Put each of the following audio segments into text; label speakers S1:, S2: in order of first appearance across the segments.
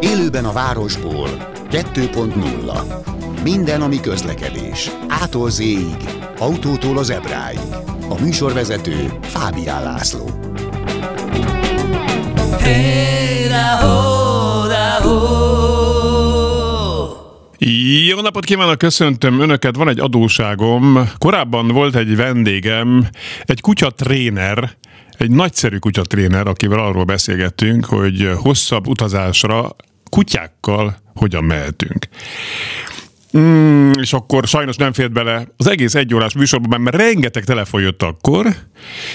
S1: Élőben a városból 2.0 Minden, ami közlekedés. Ától z autótól az ebráig. A műsorvezető Fábián László. Hey,
S2: Jó napot kívánok, köszöntöm Önöket, van egy adóságom. Korábban volt egy vendégem, egy kutyatréner, egy nagyszerű kutyatréner, akivel arról beszélgettünk, hogy hosszabb utazásra kutyákkal hogyan mehetünk. Mm, és akkor sajnos nem fért bele az egész egy órás műsorban, mert rengeteg telefon jött akkor,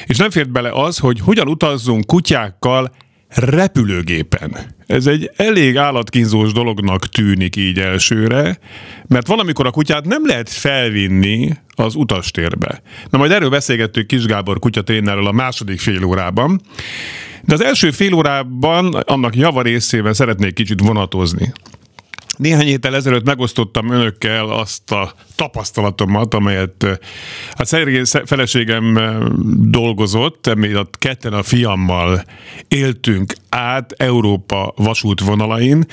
S2: és nem fért bele az, hogy hogyan utazzunk kutyákkal repülőgépen. Ez egy elég állatkínzós dolognak tűnik így elsőre, mert valamikor a kutyát nem lehet felvinni az utastérbe. Na majd erről beszélgettük Kis Gábor kutyatrénerrel a második fél órában, de az első fél órában annak javarészével szeretnék kicsit vonatozni. Néhány héttel ezelőtt megosztottam önökkel azt a tapasztalatomat, amelyet hát Szergé feleségem dolgozott, ott ketten a fiammal éltünk át Európa vasútvonalain,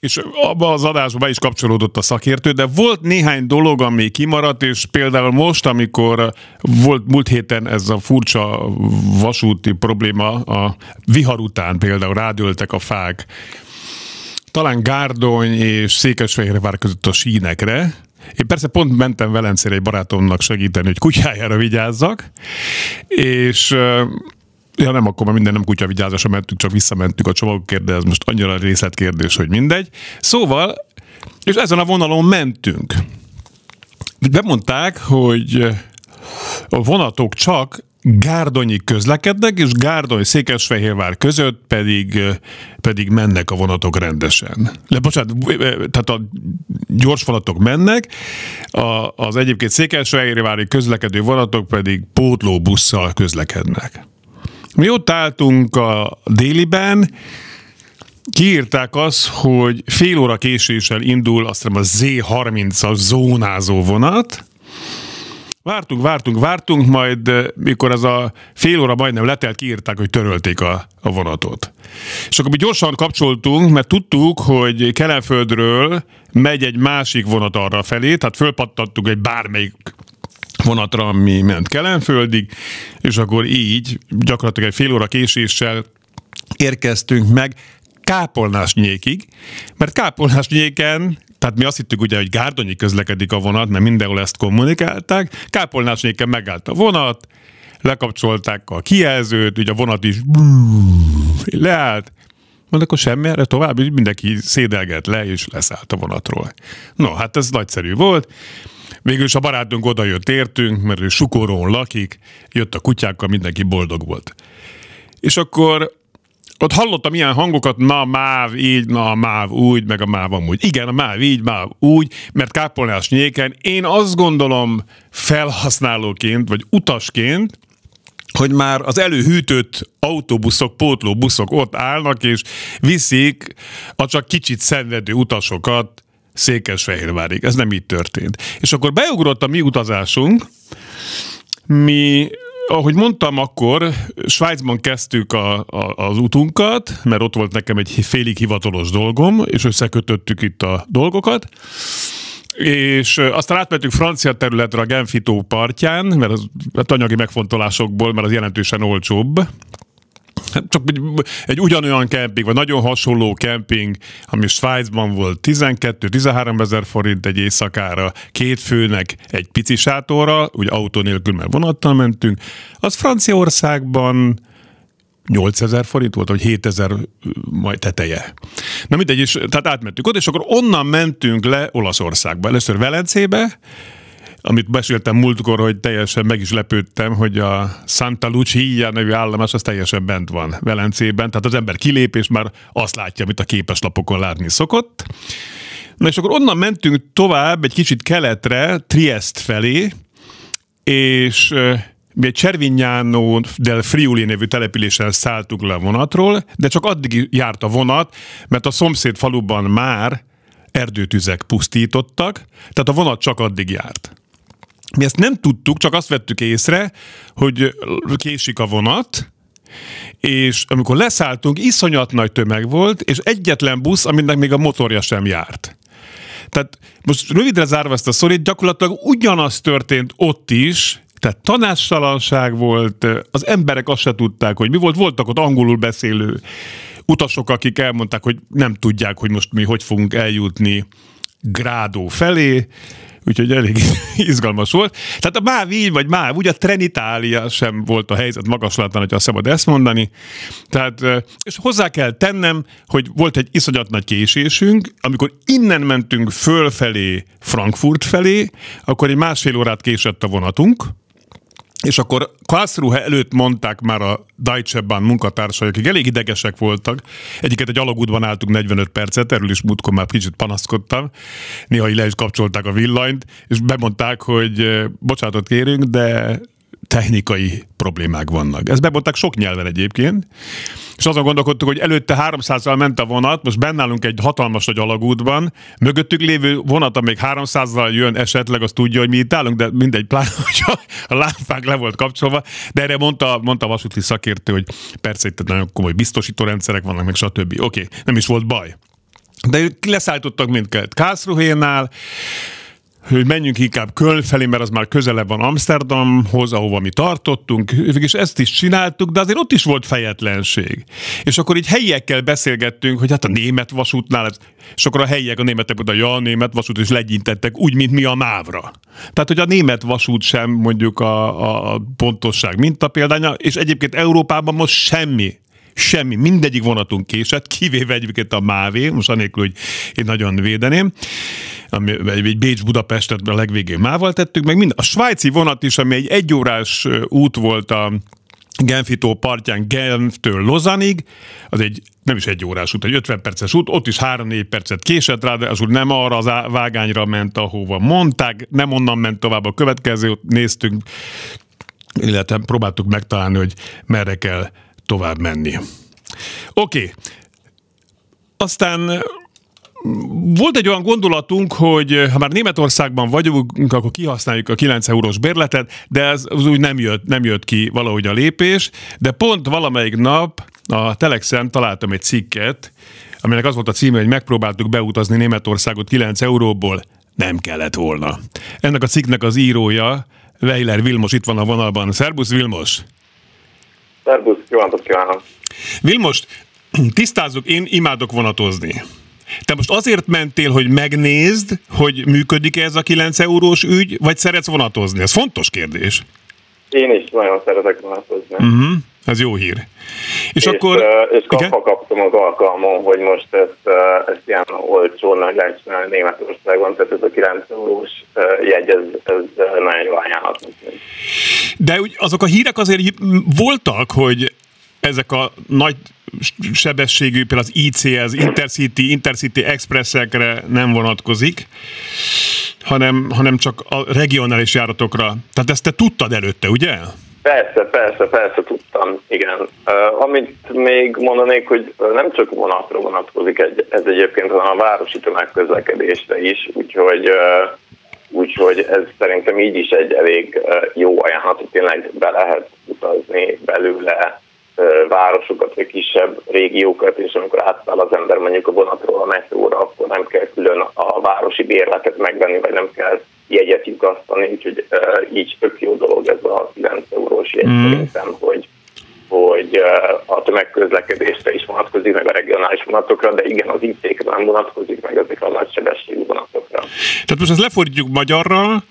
S2: és abban az adásban be is kapcsolódott a szakértő, de volt néhány dolog, ami kimaradt, és például most, amikor volt múlt héten ez a furcsa vasúti probléma, a vihar után például rádöltek a fák, talán Gárdony és Székesfehérvár között a sínekre, én persze pont mentem Velencére egy barátomnak segíteni, hogy kutyájára vigyázzak, és Ja nem, akkor már minden nem kutya vigyázásra mentünk, csak visszamentük a csomagokért, de ez most annyira részletkérdés, hogy mindegy. Szóval, és ezen a vonalon mentünk. Bemondták, hogy a vonatok csak Gárdonyi közlekednek, és Gárdony Székesfehérvár között pedig, pedig mennek a vonatok rendesen. Le, bocsánat, tehát a gyors vonatok mennek, a, az egyébként Székesfehérvári közlekedő vonatok pedig pótlóbusszal közlekednek. Mi ott álltunk a déliben, kiírták azt, hogy fél óra késéssel indul azt hiszem a Z30-as zónázó vonat, Vártunk, vártunk, vártunk, majd mikor ez a fél óra majdnem letelt, kiírták, hogy törölték a, a vonatot. És akkor mi gyorsan kapcsoltunk, mert tudtuk, hogy Kelenföldről megy egy másik vonat arra felé, tehát fölpattattuk egy bármelyik vonatra, ami ment Kelenföldig, és akkor így gyakorlatilag egy fél óra késéssel érkeztünk meg Kápolnásnyékig, mert Kápolnásnyéken tehát mi azt hittük ugye, hogy Gárdonyi közlekedik a vonat, mert mindenhol ezt kommunikálták. Kápolnásnyéken megállt a vonat, lekapcsolták a kijelzőt, ugye a vonat is leállt, Mondjuk akkor semmi, erre tovább, mindenki szédelget le, és leszállt a vonatról. No, hát ez nagyszerű volt. Végül is a barátunk oda jött értünk, mert ő Sukorón lakik, jött a kutyákkal, mindenki boldog volt. És akkor ott hallottam ilyen hangokat, na máv így, na máv úgy, meg a máv amúgy. Igen, a máv így, máv úgy, mert kápolnás nyéken én azt gondolom felhasználóként, vagy utasként, hogy már az előhűtött autóbuszok, pótlóbuszok ott állnak, és viszik a csak kicsit szenvedő utasokat Székesfehérvárig. Ez nem így történt. És akkor beugrott a mi utazásunk, mi ahogy mondtam, akkor Svájcban kezdtük a, a, az utunkat, mert ott volt nekem egy félig hivatalos dolgom, és összekötöttük itt a dolgokat. És aztán átmentünk francia területre a Genfitó partján, mert az hát anyagi megfontolásokból, mert az jelentősen olcsóbb, csak egy, egy ugyanolyan kemping, vagy nagyon hasonló kemping, ami Svájcban volt 12-13 ezer forint egy éjszakára, két főnek egy pici sátorra, ugye autó nélkül, mert vonattal mentünk, az Franciaországban 8000 forint volt, vagy 7000 majd teteje. Na mindegy, és, tehát átmentünk oda, és akkor onnan mentünk le Olaszországba. Először Velencébe, amit beszéltem múltkor, hogy teljesen meg is lepődtem, hogy a Santa Lucia nevű állomás az teljesen bent van Velencében, tehát az ember kilép, és már azt látja, amit a képeslapokon látni szokott. Na és akkor onnan mentünk tovább egy kicsit keletre, Triest felé, és mi egy Cervignano del Friuli nevű településen szálltunk le a vonatról, de csak addig járt a vonat, mert a szomszéd faluban már erdőtüzek pusztítottak, tehát a vonat csak addig járt. Mi ezt nem tudtuk, csak azt vettük észre, hogy késik a vonat, és amikor leszálltunk, iszonyat nagy tömeg volt, és egyetlen busz, aminek még a motorja sem járt. Tehát most rövidre zárva ezt a szorít, gyakorlatilag ugyanaz történt ott is, tehát tanástalanság volt, az emberek azt se tudták, hogy mi volt. Voltak ott angolul beszélő utasok, akik elmondták, hogy nem tudják, hogy most mi hogy fogunk eljutni Grádó felé, úgyhogy elég izgalmas volt. Tehát a MÁV így, vagy MÁV, ugye a Trenitália sem volt a helyzet magaslatlan, hogyha szabad ezt mondani. Tehát, és hozzá kell tennem, hogy volt egy iszonyat nagy késésünk, amikor innen mentünk fölfelé Frankfurt felé, akkor egy másfél órát késett a vonatunk, és akkor Karlsruhe előtt mondták már a Deutsche Bahn munkatársai, akik elég idegesek voltak. Egyiket egy alagútban álltunk 45 percet, erről is múltkor már kicsit panaszkodtam. Néha le is kapcsolták a villanyt, és bemondták, hogy eh, bocsánatot kérünk, de technikai problémák vannak. Ezt bemondták sok nyelven egyébként, és azon gondolkodtuk, hogy előtte 300-al ment a vonat, most bennállunk egy hatalmas nagy alagútban, mögöttük lévő vonat, amíg 300-al jön esetleg, az tudja, hogy mi itt állunk, de mindegy, pláne, hogy a lámpák le volt kapcsolva, de erre mondta, mondta a vasúti szakértő, hogy persze itt nagyon komoly biztosító rendszerek vannak, meg stb. Oké, okay, nem is volt baj. De leszállítottak mindkettőt Kászruhénál, hogy menjünk inkább Köln felé, mert az már közelebb van Amsterdamhoz, ahova mi tartottunk, és ezt is csináltuk, de azért ott is volt fejetlenség. És akkor így helyiekkel beszélgettünk, hogy hát a német vasútnál, és akkor a helyiek, a németek oda, ja, a német vasút is legyintettek, úgy, mint mi a mávra. Tehát, hogy a német vasút sem mondjuk a, a pontosság minta példánya, és egyébként Európában most semmi semmi, mindegyik vonatunk késett, kivéve egyébként a Mávé, most anélkül, hogy én nagyon védeném, ami egy Bécs-Budapestet a legvégén Mával tettük, meg mind, a svájci vonat is, ami egy egyórás út volt a Genfitó partján Genftől Lozanig, az egy nem is egy órás út, egy 50 perces út, ott is 3-4 percet késett rá, de azul nem arra az vágányra ment, ahova mondták, nem onnan ment tovább a következő, néztünk, illetve próbáltuk megtalálni, hogy merre kell tovább menni. Oké. Okay. Aztán volt egy olyan gondolatunk, hogy ha már Németországban vagyunk, akkor kihasználjuk a 9 eurós bérletet, de ez az úgy nem jött, nem jött ki valahogy a lépés, de pont valamelyik nap a Telexen találtam egy cikket, aminek az volt a címe, hogy megpróbáltuk beutazni Németországot 9 euróból, nem kellett volna. Ennek a cikknek az írója, Weiler Vilmos itt van a vonalban. Szerbusz Vilmos!
S3: Szerbusz, jó napot kívánok!
S2: Vilmos, tisztázzuk, én imádok vonatozni. Te most azért mentél, hogy megnézd, hogy működik-e ez a 9 eurós ügy, vagy szeretsz vonatozni? Ez fontos kérdés.
S3: Én is nagyon szeretek vonatozni.
S2: Uh-huh. Ez jó hír.
S3: És, és akkor... És kapva kaptam az alkalmon, hogy most ezt, ezt ilyen olcsón nagy lehet csinálni Németországban, tehát ez a 9 eurós jegy, ez, ez nagyon jó ajánlat.
S2: De azok a hírek azért voltak, hogy ezek a nagy sebességű, például az IC, az Intercity, Intercity Expressekre nem vonatkozik, hanem, hanem csak a regionális járatokra. Tehát ezt te tudtad előtte, ugye?
S3: Persze, persze, persze tudtam, igen. Uh, amit még mondanék, hogy nem csak vonatra vonatkozik egy, ez egyébként, hanem a városi tömegközlekedésre is, úgyhogy uh, úgyhogy ez szerintem így is egy elég jó ajánlat, hogy tényleg be lehet utazni belőle városokat, vagy kisebb régiókat, és amikor átszáll az ember mondjuk a vonatról a metróra, akkor nem kell külön a városi bérletet megvenni, vagy nem kell jegyet lyukasztani, úgyhogy így tök jó dolog ez a 9 eurós jegy mm. szerintem, hogy hogy a tömegközlekedésre is vonatkozik, meg a regionális vonatokra, de igen, az it nem vonatkozik, meg ezekre a nagysebességű vonatokra.
S2: Tehát most ezt lefordítjuk magyarra,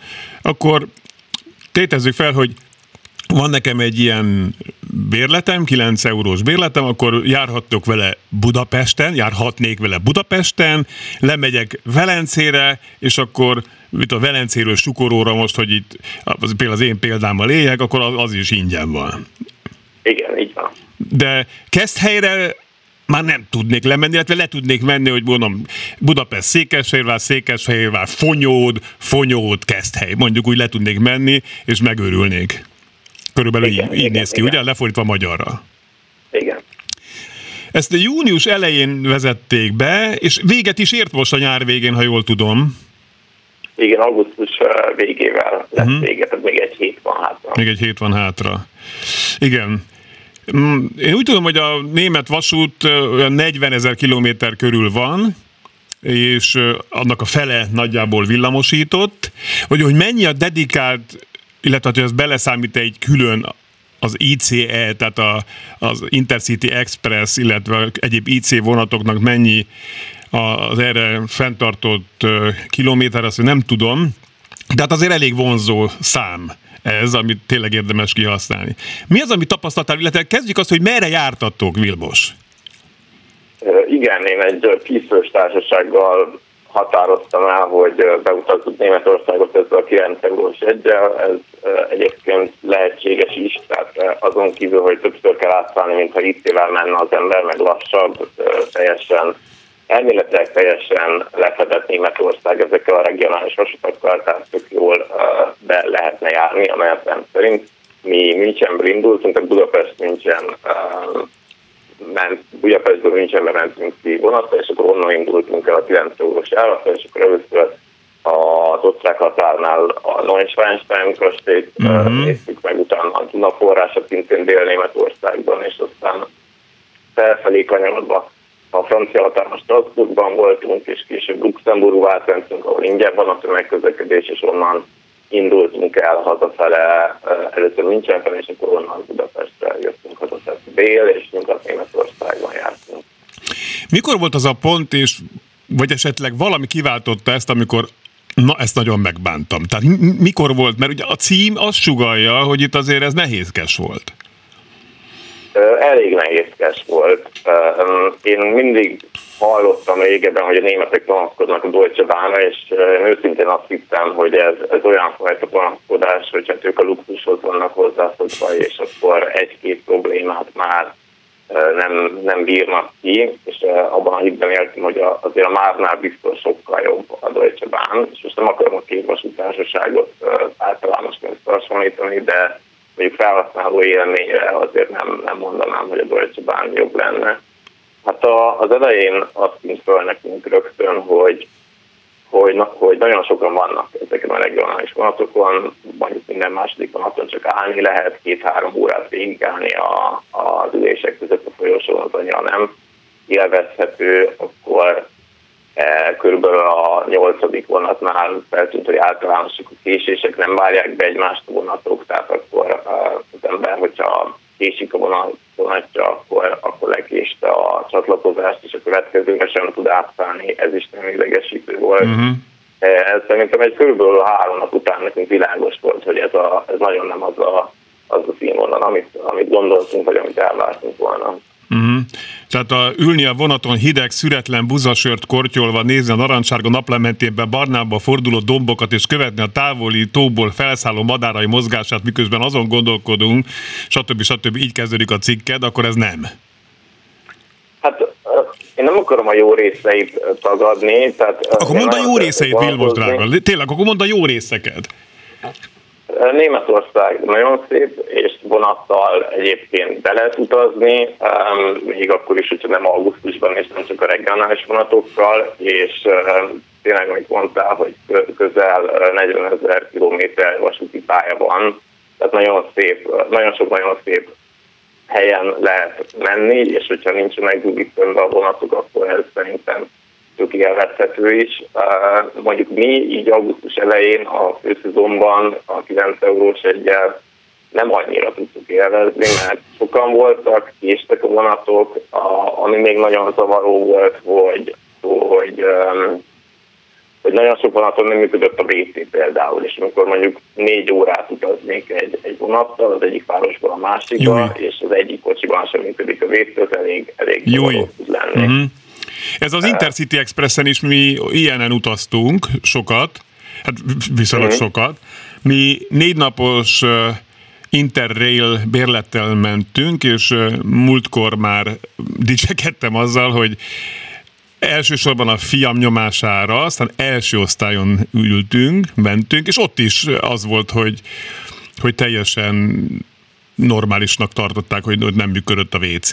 S2: akkor tétezzük fel, hogy van nekem egy ilyen bérletem, 9 eurós bérletem, akkor járhattok vele Budapesten, járhatnék vele Budapesten, lemegyek Velencére, és akkor mit a Velencéről Sukoróra most, hogy itt az, például az én példámmal éljek, akkor az, az is ingyen van.
S3: Igen, így van.
S2: De helyre már nem tudnék lemenni, illetve le tudnék menni, hogy mondom, Budapest Székesfehérvár, Székesfehérvár, Fonyód, Fonyód, hely. Mondjuk úgy le tudnék menni, és megőrülnék. Körülbelül igen, így, igen, így néz ki, igen. ugye? Lefordítva magyarra.
S3: Igen.
S2: Ezt június elején vezették be, és véget is ért most a nyár végén, ha jól tudom.
S3: Igen, augusztus végével lesz uh-huh. vége, tehát még egy hét van hátra.
S2: Még egy hét van hátra. Igen. Mm, én úgy tudom, hogy a német vasút olyan 40 ezer kilométer körül van, és annak a fele nagyjából villamosított, hogy, hogy mennyi a dedikált, illetve hogy az beleszámít egy külön az ICE, tehát a, az Intercity Express, illetve egyéb IC vonatoknak mennyi az erre fenntartott kilométer, azt nem tudom, de hát azért elég vonzó szám ez, amit tényleg érdemes kihasználni. Mi az, amit tapasztaltál, illetve kezdjük azt, hogy merre jártatok, Vilmos?
S3: Igen, én egy tízfős társasággal határoztam el, hogy beutazzuk Németországot ezzel a 9 eurós egyel. Ez egyébként lehetséges is, tehát azon kívül, hogy többször kell átszállni, mintha itt ével menne az ember, meg lassabb, teljesen elméletileg teljesen lefedett Németország ezekkel a regionális vasutakkal, tehát tök jól be lehetne járni a menetrend szerint. Mi Münchenből indultunk, tehát Budapest München ment, Budapestből Münchenbe mentünk ki vonatra, és akkor onnan indultunk el a 9 órós járatra, és akkor először az osztrák határnál a Neuschwanstein kastélyt uh-huh. néztük meg, utána a Duna források szintén Dél-Németországban, és aztán felfelé kanyarodva a francia határon Strasbourgban voltunk, és később Luxemburgba átmentünk, ahol ingyen van a tömegközlekedés, és onnan indultunk el hazafele, először Münchenben, és akkor onnan Budapestre jöttünk hazafele. Bél és Nyugat-Németországban jártunk.
S2: Mikor volt az a pont, és vagy esetleg valami kiváltotta ezt, amikor na ezt nagyon megbántam. Tehát mikor volt? Mert ugye a cím azt sugalja, hogy itt azért ez nehézkes volt.
S3: Elég nehézkes volt. Én mindig hallottam régebben, hogy a németek panaszkodnak a Deutsche Bahnra, és én őszintén azt hittem, hogy ez, ez olyan fajta panaszkodás, hogy hát ők a luxushoz vannak hozzászokva, és akkor egy-két problémát már nem, nem bírnak ki, és abban a hitben éltem, hogy azért a Márnál biztos sokkal jobb a Deutsche Bahn, és most nem akarom a két vasútársaságot általánosan összehasonlítani, de mondjuk felhasználó élményre azért nem, nem mondanám, hogy a Deutsche Bahn jobb lenne. Hát a, az elején azt tűnt föl nekünk rögtön, hogy, hogy, hogy nagyon sokan vannak ezeken a regionális vonatokon, mondjuk minden második vonaton csak állni lehet, két-három órát végigállni a, az ülések között a folyosón, az annyira nem élvezhető, akkor E, körülbelül a nyolcadik vonatnál feltűnt, hogy általánosak a késések, nem várják be egymást a vonatok, tehát akkor e, az ember, hogyha késik a vonat, vonatja, akkor, akkor lekéste a csatlakozást, és a következőre sem tud átszállni, ez is nem idegesítő volt. Uh-huh. Ez szerintem egy körülbelül három nap után nekünk világos volt, hogy ez, a, ez nagyon nem az a, az a színvonal, amit, amit gondoltunk, vagy amit elvártunk volna.
S2: Uh-huh. Tehát a, ülni a vonaton hideg, szüretlen buzasört kortyolva, nézni a narancsárga naplementében barnába forduló dombokat, és követni a távoli tóból felszálló madárai mozgását, miközben azon gondolkodunk, stb. stb. így kezdődik a cikked, akkor ez nem.
S3: Hát én nem akarom a jó részeit tagadni. Tehát
S2: akkor mondd a jó részeit, Vilmos drága. Tényleg, akkor mondd a jó részeket.
S3: Németország nagyon szép, és vonattal egyébként be lehet utazni, még akkor is, hogyha nem augusztusban, és nem csak a regionális vonatokkal, és tényleg, amit mondtál, hogy közel 40 ezer kilométer vasúti pálya van, tehát nagyon szép, nagyon sok nagyon szép helyen lehet menni, és hogyha nincsenek dugítőnbe a vonatok, akkor ez szerintem tök élvezhető is. Mondjuk mi így augusztus elején a főszezonban a 9 eurós egyel nem annyira tudtuk élvezni, mert sokan voltak, késtek a vonatok, a, ami még nagyon zavaró volt, hogy, hogy, hogy nagyon sok vonaton nem működött a WC például, és amikor mondjuk négy órát utaznék egy, egy vonattal, az egyik városból a másikba, Júj. és az egyik kocsiban sem működik a WC, az elég, elég tud lenni. Uh-huh.
S2: Ez az Intercity Expressen is mi ilyenen utaztunk sokat, hát viszonylag uh-huh. sokat. Mi négy napos Interrail bérlettel mentünk, és múltkor már dicsekedtem azzal, hogy elsősorban a fiam nyomására, aztán első osztályon ültünk, mentünk, és ott is az volt, hogy, hogy teljesen normálisnak tartották, hogy nem működött a WC.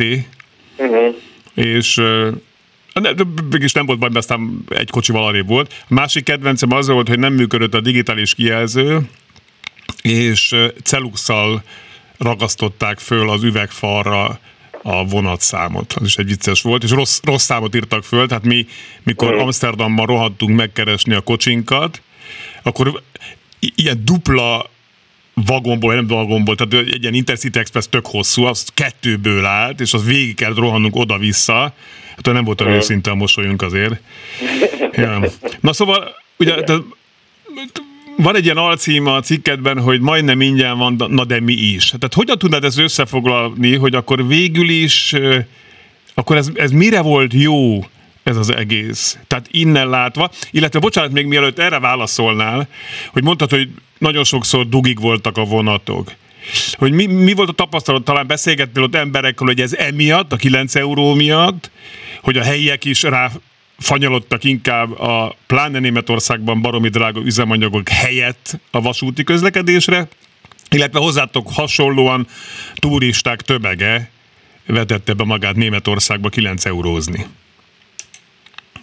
S2: Uh-huh. És mégis nem volt baj, mert aztán egy kocsival arrébb volt. A másik kedvencem az volt, hogy nem működött a digitális kijelző, és celuxal ragasztották föl az üvegfalra a vonatszámot. Az is egy vicces volt, és rossz, rossz számot írtak föl, tehát mi, mikor Amsterdamban rohadtunk megkeresni a kocsinkat, akkor ilyen dupla vagonból, nem vagonból, tehát egy ilyen Intercity Express tök hosszú, az kettőből állt, és az végig kellett rohannunk oda-vissza. Hát nem voltam őszinte a mosolyunk azért. Ja. Na szóval, ugye, van egy ilyen alcím a cikketben, hogy majdnem ingyen van, na de mi is. Tehát hogyan tudnád ezt összefoglalni, hogy akkor végül is, akkor ez, ez mire volt jó ez az egész? Tehát innen látva, illetve bocsánat, még mielőtt erre válaszolnál, hogy mondtad, hogy nagyon sokszor dugig voltak a vonatok. Hogy mi, mi volt a tapasztalat, talán beszélgettél ott emberekkel, hogy ez emiatt, a 9 euró miatt, hogy a helyiek is rá fanyalodtak inkább a pláne Németországban baromi drága üzemanyagok helyett a vasúti közlekedésre, illetve hozzátok hasonlóan turisták tömege vetette be magát Németországba 9 eurózni.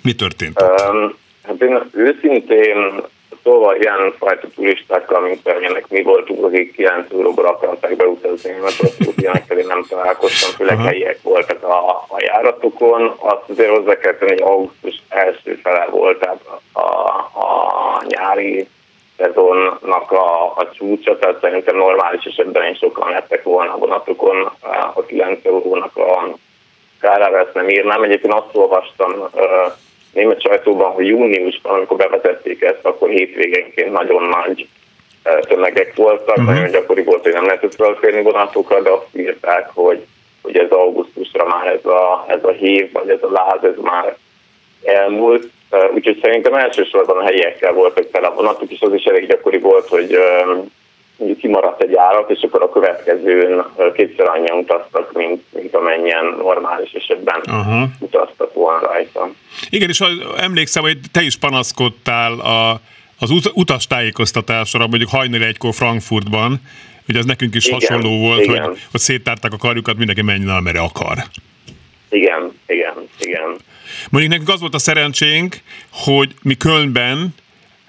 S2: Mi történt?
S3: Um, hát én őszintén Szóval ilyen fajta turistákkal, mint amilyenek mi voltunk, akik 9 euróból akarták beutazni Németországba, ilyenekkel én nem találkoztam, főleg Aha. helyiek voltak a, a járatokon. Azt azért hozzá kell tenni, hogy augusztus első fele volt tehát a, a nyári szezonnak a, a csúcsa, tehát szerintem normális esetben is sokan lettek volna a vonatokon, a 9 eurónak a kárára ezt nem írnám. Egyébként azt olvastam német sajtóban, hogy júniusban, amikor bevezették ezt, akkor hétvégenként nagyon nagy eh, tömegek voltak, uh-huh. nagyon gyakori volt, hogy nem lehetett felférni vonatokra, de azt írták, hogy, hogy ez augusztusra már ez a, ez a hív, vagy ez a láz, ez már elmúlt. Eh, úgyhogy szerintem elsősorban a helyiekkel voltak tele a vonatok, és az is elég gyakori volt, hogy eh, mondjuk kimaradt egy árat, és akkor a következőn kétszer annyian utaztak, mint, mint amennyien normális esetben uh-huh. utaztak volna rajta.
S2: Igen, és emlékszem, hogy te is panaszkodtál a, az ut- utastájékoztatásra, mondjuk hajnali egykor Frankfurtban, hogy az nekünk is igen, hasonló volt, igen. hogy, hogy széttárták a karjukat, mindenki menjen, amerre akar.
S3: Igen, igen, igen.
S2: Mondjuk nekünk az volt a szerencsénk, hogy mi Kölnben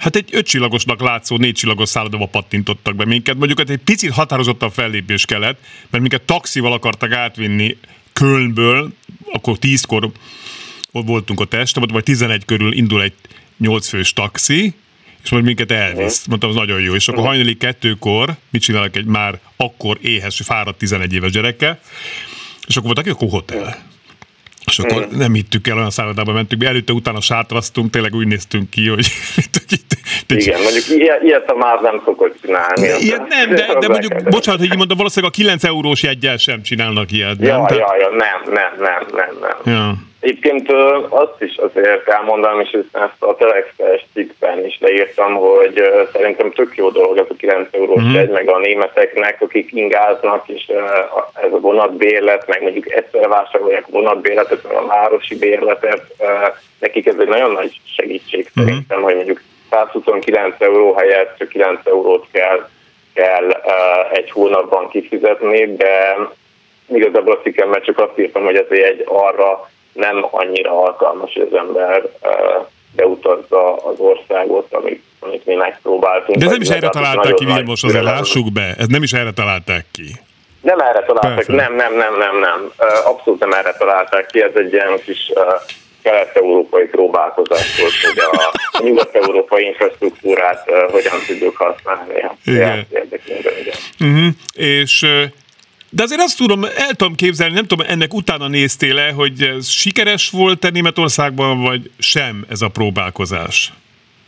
S2: Hát egy ötcsillagosnak látszó négycsillagos szállodába pattintottak be minket. Mondjuk hát egy picit határozottabb fellépés kellett, mert minket taxival akartak átvinni Kölnből, akkor tízkor ott voltunk a testem, vagy 11 körül indul egy nyolcfős taxi, és majd minket elvisz. Mondtam, az nagyon jó. És akkor hajnali kettőkor, mit csinálok egy már akkor éhes, fáradt 11 éves gyerekkel, és akkor voltak, akkor hotel. És akkor mm. nem hittük el, olyan szállodába mentünk, mi előtte utána sátraztunk, tényleg úgy néztünk ki, hogy...
S3: Igen, mondjuk ilyet, ilyet már nem szokott csinálni.
S2: Ilyet nem, de, de mondjuk, bocsánat, hogy így mondom, valószínűleg a 9 eurós jegyel sem csinálnak ilyet.
S3: Ja, nem? ja, ja, nem, nem, nem, nem, nem. Ja. Egyébként azt is azért elmondanám, és ezt a Telex cikkben is leírtam, hogy szerintem tök jó dolog ez a 9 eurós mm. egy, meg a németeknek, akik ingáznak, és ez a vonatbérlet, meg mondjuk egyszer vásárolják a vonatbérletet, meg a városi bérletet, nekik ez egy nagyon nagy segítség mm. szerintem, hogy mondjuk 129 euró helyett csak 9 eurót kell, kell egy hónapban kifizetni, de igazából a cikkemben csak azt írtam, hogy ez egy arra nem annyira alkalmas, az ember beutazza az országot, amit, amit mi megpróbáltunk.
S2: De ez nem is erre találták ki, Vilmos, azért lássuk be, ez nem is erre találták ki.
S3: Nem erre találták, Persze. nem, nem, nem, nem, nem. Abszolút nem erre találták ki, ez egy ilyen kis kelet-európai próbálkozás volt, hogy a nyugat-európai infrastruktúrát hogyan tudjuk használni. Igen. Érdekében, igen.
S2: Uh-huh. És de azért azt tudom, el tudom képzelni, nem tudom, ennek utána néztél-e, hogy ez sikeres volt-e Németországban, vagy sem ez a próbálkozás?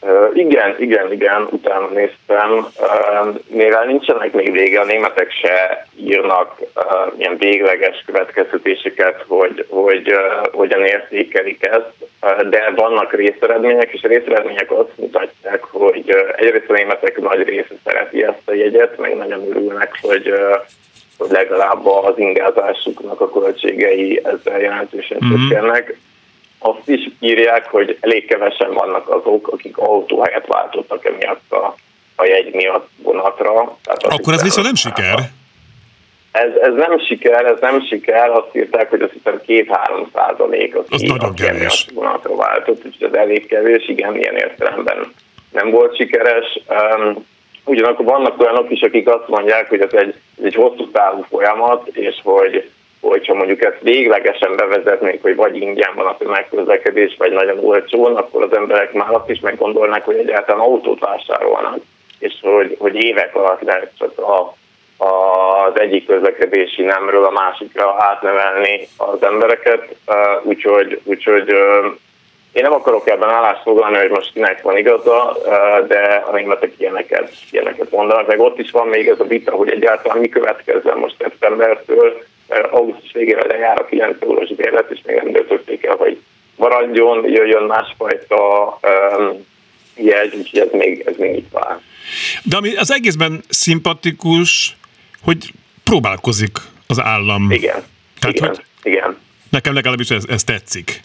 S3: Uh, igen, igen, igen, utána néztem. Uh, mivel nincsenek még vége, a németek se írnak uh, ilyen végleges következtetéseket, hogy, hogy uh, hogyan értékelik ezt, uh, de vannak részeredmények, és a részeredmények azt mutatják, hogy uh, egyrészt a németek nagy része szereti ezt a jegyet, meg nagyon örülnek, hogy uh, hogy legalább az ingázásuknak a költségei ezzel jelentősen mm-hmm. csökkennek. Azt is írják, hogy elég kevesen vannak azok, akik autóhelyet váltottak emiatt a, a jegy miatt vonatra.
S2: Tehát Akkor ez viszont nem siker?
S3: Ez, ez nem siker, ez nem siker, azt írták, hogy azt hiszem 2-3 százalék,
S2: az nagyon kevés.
S3: vonatra váltott, úgyhogy ez elég kevés, igen, ilyen értelemben nem volt sikeres. Um, ugyanakkor vannak olyanok is, akik azt mondják, hogy ez egy, egy hosszú távú folyamat, és hogy hogyha mondjuk ezt véglegesen bevezetnék, hogy vagy ingyen van a tömegközlekedés, vagy nagyon olcsón, akkor az emberek már azt is meggondolnák, hogy egyáltalán autót vásárolnak, és hogy, hogy évek alatt lehet csak a, az egyik közlekedési nemről a másikra átnevelni az embereket, úgyhogy, úgyhogy én nem akarok ebben állást foglalni, hogy most kinek van igaza, de a németek ilyeneket, ilyeneket mondanak. Meg ott is van még ez a vita, hogy egyáltalán mi következzen most szeptembertől, augusztus végére lejár a 9 eurós bérlet, és még nem döntötték el, hogy maradjon, jöjjön másfajta um, jegy, úgyhogy ez még, ez még itt vár.
S2: De ami az egészben szimpatikus, hogy próbálkozik az állam.
S3: Igen, Tehát, igen, hogy igen.
S2: Nekem legalábbis ez, ez tetszik.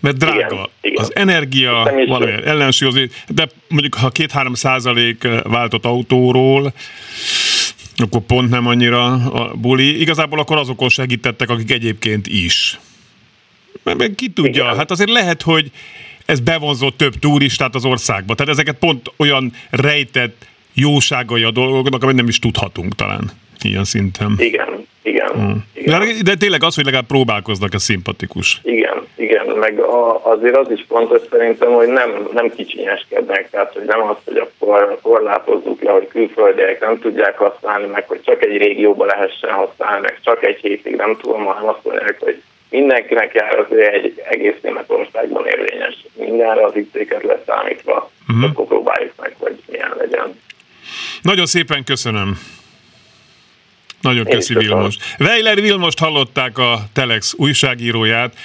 S2: Mert drága igen, igen. az energia, valami ellensúlyozni, de mondjuk ha két-három százalék váltott autóról, akkor pont nem annyira a buli. Igazából akkor azokon segítettek, akik egyébként is. Mert ki tudja, Igen. hát azért lehet, hogy ez bevonzott több turistát az országba. Tehát ezeket pont olyan rejtett jóságai a dolgoknak, amit nem is tudhatunk talán ilyen szinten.
S3: Igen, igen. Mm. igen.
S2: De, de tényleg az, hogy legalább próbálkoznak, ez szimpatikus.
S3: Igen, igen, meg a, azért az is fontos szerintem, hogy nem, nem kicsinyeskednek, tehát hogy nem az, hogy akkor korlátozzuk le, hogy külföldiek nem tudják használni, meg hogy csak egy régióba lehessen használni, meg csak egy hétig nem tudom, hanem azt mondják, hogy mindenkinek jár az egy egész Németországban érvényes. Mindenre az itt leszámítva, uh-huh. akkor próbáljuk meg, hogy milyen legyen.
S2: Nagyon szépen köszönöm. Nagyon köszi Vilmos. Weiler Vilmost hallották a Telex újságíróját,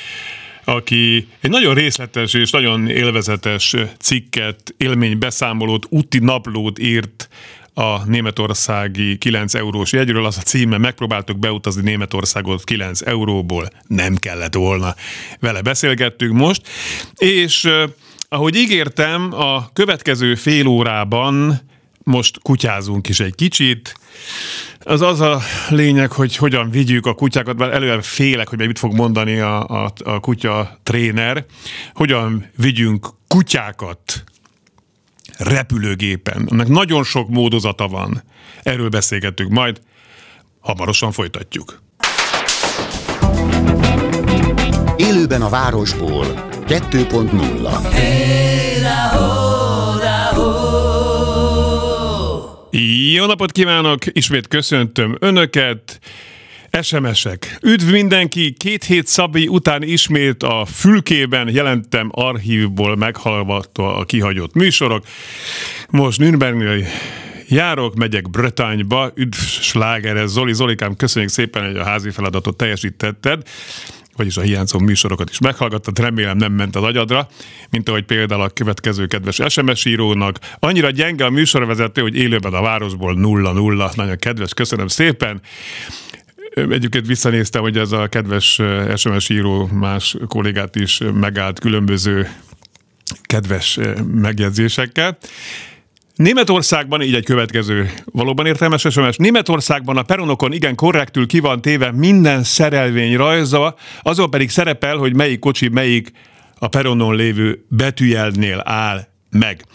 S2: aki egy nagyon részletes és nagyon élvezetes cikket, élménybeszámolót, úti naplót írt a németországi 9 eurós jegyről. Az a címe, megpróbáltuk beutazni Németországot 9 euróból, nem kellett volna. Vele beszélgettünk most, és ahogy ígértem, a következő fél órában most kutyázunk is egy kicsit, az az a lényeg, hogy hogyan vigyük a kutyákat, mert előre félek, hogy mit fog mondani a, a, a kutya tréner, hogyan vigyünk kutyákat repülőgépen. Ennek nagyon sok módozata van. Erről beszélgettünk majd, hamarosan folytatjuk.
S1: Élőben a városból 2.0 hey,
S2: Jó napot kívánok! Ismét köszöntöm Önöket! SMS-ek. Üdv mindenki! Két hét Szabi után ismét a fülkében jelentem archívból meghallgatva a kihagyott műsorok. Most Nürnbergnél járok, megyek Bretányba, üdv slágeres Zoli. Zolikám, köszönjük szépen, hogy a házi feladatot teljesítetted vagyis a hiányzó műsorokat is meghallgattad, remélem nem ment az agyadra, mint ahogy például a következő kedves SMS írónak. Annyira gyenge a műsorvezető, hogy élőben a városból 0-0. Nagyon kedves, köszönöm szépen. Egyébként visszanéztem, hogy ez a kedves SMS író más kollégát is megállt különböző kedves megjegyzésekkel. Németországban, így egy következő valóban értelmes SMS, Németországban a peronokon igen korrektül ki van téve minden szerelvény rajza, azon pedig szerepel, hogy melyik kocsi melyik a peronon lévő betűjelnél áll meg.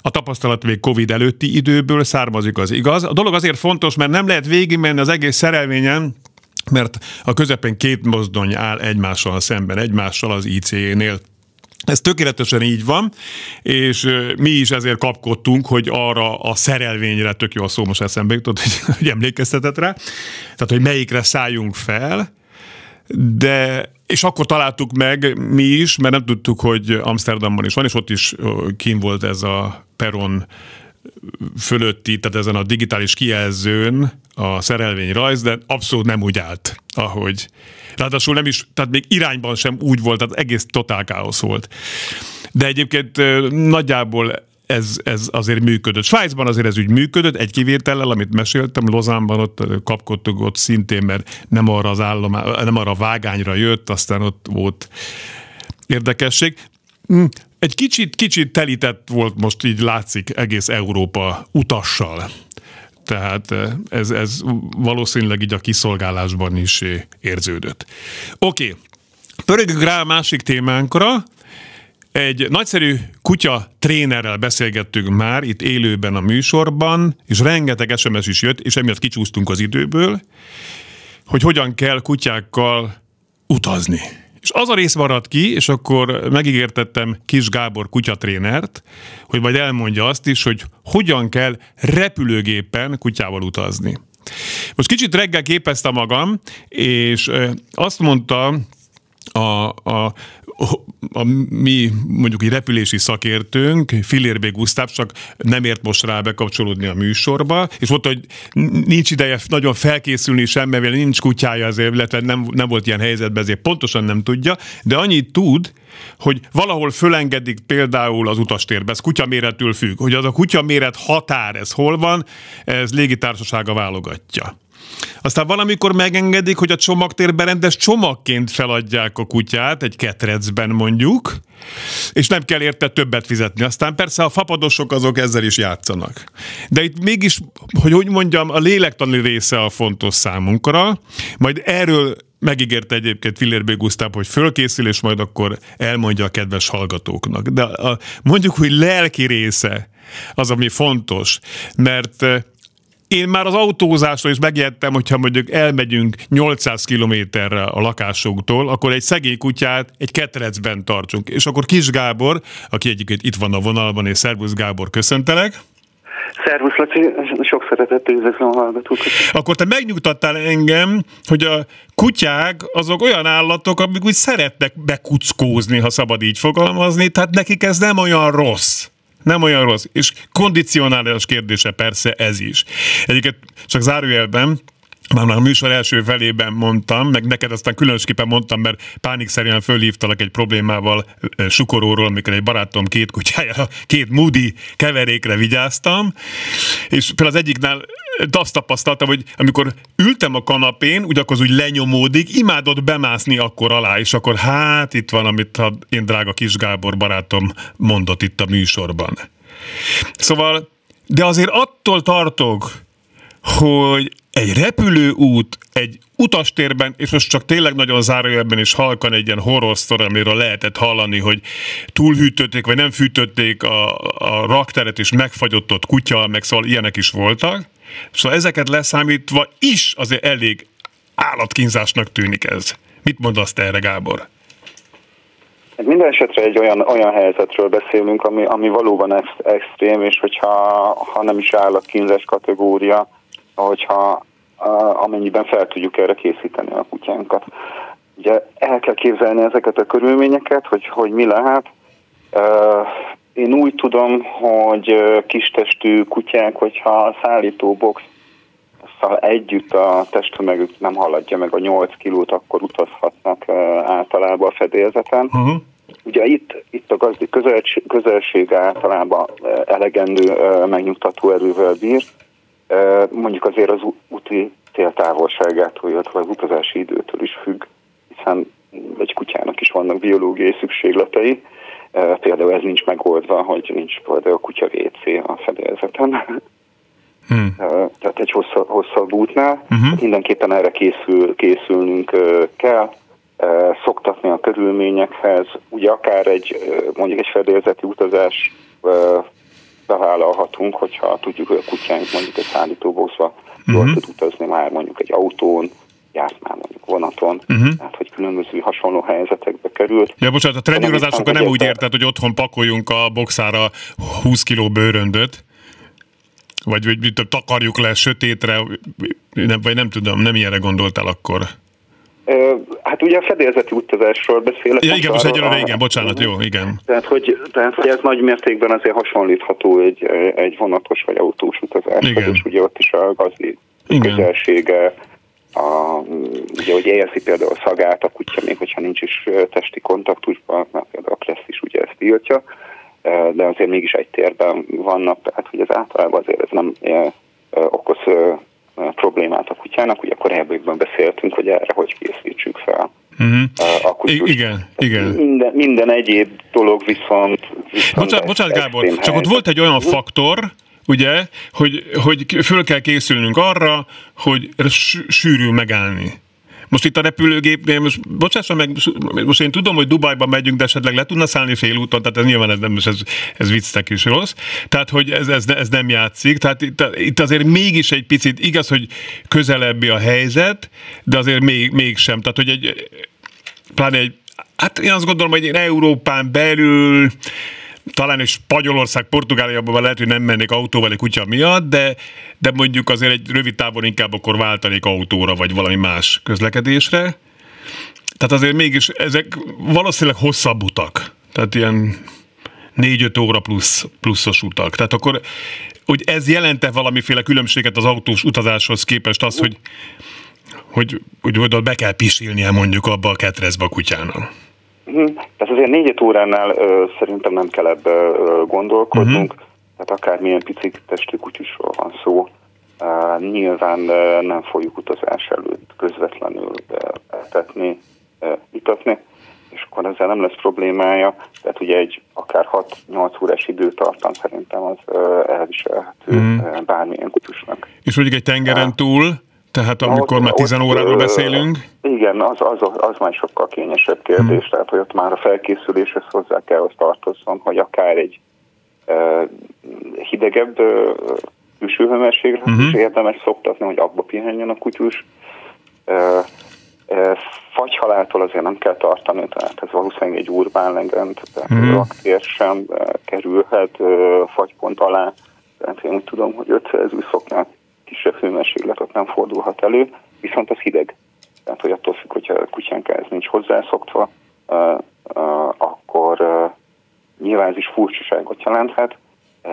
S2: A tapasztalat még Covid előtti időből származik az igaz. A dolog azért fontos, mert nem lehet végigmenni az egész szerelvényen, mert a közepén két mozdony áll egymással szemben, egymással az ICE-nél. Ez tökéletesen így van, és mi is ezért kapkodtunk, hogy arra a szerelvényre, tök jó a szó most eszembe jutott, hogy, hogy emlékeztetett rá, tehát hogy melyikre szálljunk fel, de és akkor találtuk meg mi is, mert nem tudtuk, hogy Amsterdamban is van, és ott is kín volt ez a peron fölötti, tehát ezen a digitális kijelzőn a szerelvény rajz, de abszolút nem úgy állt, ahogy. Ráadásul nem is, tehát még irányban sem úgy volt, tehát egész totál káosz volt. De egyébként nagyjából ez, ez azért működött. Svájcban azért ez úgy működött, egy kivétellel, amit meséltem, Lozánban ott kapkodtuk ott szintén, mert nem arra az állom, nem arra a vágányra jött, aztán ott volt érdekesség. Egy kicsit, kicsit telített volt most így látszik egész Európa utassal. Tehát ez, ez valószínűleg így a kiszolgálásban is érződött. Oké, okay. pörögjünk rá a másik témánkra, egy nagyszerű kutya trénerrel beszélgettünk már itt élőben a műsorban, és rengeteg SMS is jött, és emiatt kicsúsztunk az időből, hogy hogyan kell kutyákkal utazni. És az a rész maradt ki, és akkor megígértettem Kis Gábor kutyatrénert, hogy majd elmondja azt is, hogy hogyan kell repülőgépen kutyával utazni. Most kicsit reggel képezte magam, és azt mondta a, a a mi mondjuk egy repülési szakértőnk, Filérbé Gusztáv, csak nem ért most rá bekapcsolódni a műsorba, és mondta, hogy nincs ideje nagyon felkészülni sem, mert nincs kutyája azért, illetve nem, nem volt ilyen helyzetben, ezért pontosan nem tudja, de annyit tud, hogy valahol fölengedik például az utastérbe, ez kutyaméretül függ, hogy az a kutyaméret határ, ez hol van, ez légitársasága válogatja. Aztán valamikor megengedik, hogy a csomagtérben rendes csomagként feladják a kutyát, egy ketrecben mondjuk, és nem kell érte többet fizetni. Aztán persze a fapadosok azok ezzel is játszanak. De itt mégis, hogy úgy mondjam, a lélektani része a fontos számunkra, majd erről megígérte egyébként Fillerbé Gusztáv, hogy fölkészül, és majd akkor elmondja a kedves hallgatóknak. De a, mondjuk, hogy lelki része az, ami fontos, mert én már az autózásról is megijedtem, hogyha mondjuk elmegyünk 800 kilométerre a lakásunktól, akkor egy szegény kutyát egy ketrecben tartsunk. És akkor Kis Gábor, aki egyébként itt van a vonalban, és Szervusz Gábor, köszöntelek.
S4: Szervusz, Laci, sok szeretettel üdvözlöm a hallgatókat.
S2: Akkor te megnyugtattál engem, hogy a kutyák azok olyan állatok, amik úgy szeretnek bekuckózni, ha szabad így fogalmazni, tehát nekik ez nem olyan rossz nem olyan rossz. És kondicionális kérdése persze ez is. Egyiket csak zárójelben, már a műsor első felében mondtam, meg neked aztán különösképpen mondtam, mert pánikszerűen fölhívtalak egy problémával Sukoróról, amikor egy barátom két kutyája, két Moody keverékre vigyáztam, és például az egyiknál azt tapasztaltam, hogy amikor ültem a kanapén, úgy akkor az úgy lenyomódik, imádott bemászni akkor alá, és akkor hát itt van, amit én drága kis Gábor barátom mondott itt a műsorban. Szóval, de azért attól tartok, hogy egy repülőút, egy utastérben, és most csak tényleg nagyon zárójelben is halkan egy ilyen horror sztor, amiről lehetett hallani, hogy túlhűtötték, vagy nem fűtötték a, a rakteret, és megfagyott ott kutya, meg szóval ilyenek is voltak. Szóval ezeket leszámítva is azért elég állatkínzásnak tűnik ez. Mit mondasz te erre, Gábor?
S4: Minden esetre egy olyan, olyan helyzetről beszélünk, ami, ami valóban ex, extrém, és hogyha ha nem is állatkínzás kategória, hogyha amennyiben fel tudjuk erre készíteni a kutyánkat. Ugye el kell képzelni ezeket a körülményeket, hogy, hogy mi lehet. Én úgy tudom, hogy kistestű kutyák, hogyha a szállítóbox együtt a testtömegük nem haladja meg a 8 kilót, akkor utazhatnak általában a fedélzeten. Uh-huh. Ugye itt, itt a gazdi közelség, közelség általában elegendő megnyugtató erővel bír, mondjuk azért az úti céltávolságától, illetve az utazási időtől is függ, hiszen egy kutyának is vannak biológiai szükségletei, például ez nincs megoldva, hogy nincs például a kutya WC a fedélzeten. Hmm. Tehát egy hosszabb, hosszabb útnál uh-huh. mindenképpen erre készül, készülnünk kell, szoktatni a körülményekhez, ugye akár egy mondjuk egy fedélzeti utazás bevállalhatunk, hogyha tudjuk, hogy a kutyánk mondjuk egy szállítóbuszba jól uh-huh. tud utazni már mondjuk egy autón, járt már mondjuk vonaton, uh-huh. tehát hogy különböző hasonló helyzetekbe került.
S2: Ja, bocsánat, a trenőrozásokkal nem úgy érted, hogy otthon pakoljunk a boxára 20 kiló bőröndöt, vagy, vagy takarjuk le sötétre, nem, vagy nem tudom, nem ilyenre gondoltál akkor.
S4: Hát ugye a fedélzeti utazásról beszélek.
S2: Ja, igen, most egyelőre igen, bocsánat, jó, igen.
S4: Tehát hogy, tehát, hogy ez nagy mértékben azért hasonlítható egy, egy vonatos vagy autós utazáshoz, és ugye ott is a gazdi közelsége, a, ugye, hogy érzi például a szagát a kutya, még hogyha nincs is testi kontaktusban, mert például a pressz is ugye ezt tiltja, de azért mégis egy térben vannak, tehát hogy ez általában azért ez nem okoz problémát a kutyának, ugye korábban beszéltünk, hogy erre hogy készítsük fel.
S2: Uh-huh. A I- igen, igen.
S4: Minden, minden egyéb dolog viszont... viszont
S2: bocsánat, bocsánat Gábor, csak ott volt egy olyan faktor, ugye, hogy, hogy föl kell készülnünk arra, hogy sűrű megállni. Most itt a repülőgépnél, most bocsássa meg, most én tudom, hogy Dubajba megyünk, de esetleg le tudna szállni félúton, tehát ez nyilván ez, nem, ez, ez viccnek is rossz. Tehát, hogy ez, ez, ez nem játszik. Tehát itt, itt azért mégis egy picit, igaz, hogy közelebbi a helyzet, de azért még, mégsem. Tehát, hogy egy, pláne egy, hát én azt gondolom, hogy én Európán belül talán is Spanyolország, Portugáliában lehet, hogy nem mennék autóval egy kutya miatt, de, de mondjuk azért egy rövid távon inkább akkor váltanék autóra, vagy valami más közlekedésre. Tehát azért mégis ezek valószínűleg hosszabb utak. Tehát ilyen 4-5 óra plusz, pluszos utak. Tehát akkor, hogy ez jelente valamiféle különbséget az autós utazáshoz képest az, hogy, hogy, hogy, hogy be kell pisilnie mondjuk abba a ketrezbe a kutyának?
S4: Mhm. Tehát azért négy óránál ö, szerintem nem kell ebbe ö, gondolkodnunk, uh-huh. tehát akármilyen pici testű kutyusról van szó, uh, nyilván uh, nem fogjuk utazás előtt közvetlenül uh, etetni, itatni, és akkor ezzel nem lesz problémája, tehát ugye egy akár 6-8 órás időtartam szerintem az elviselhető uh-huh. bármilyen kutyusnak.
S2: És mondjuk egy tengeren túl, tehát amikor ott, már 10 óráról beszélünk?
S4: Igen, az, az, az már sokkal kényesebb kérdés, hmm. tehát hogy ott már a felkészüléshez hozzá kell, hogy tartozzon, hogy akár egy uh, hidegebb uh, külső hőmérséklet uh-huh. is érdemes szoktatni, hogy abba pihenjen a kutyus. Uh, uh, fagyhaláltól azért nem kell tartani, tehát ez valószínűleg egy urbán legend, tehát uh-huh. raktér sem uh, kerülhet uh, fagypont alá, tehát én úgy tudom, hogy 5 Celsius szoknál kisebb hőmérséklet nem fordulhat elő, viszont az hideg. Tehát, hogy attól függ, hogyha a kutyánk ez nincs hozzászokva, uh, uh, akkor uh, nyilván ez is furcsaságot jelenthet,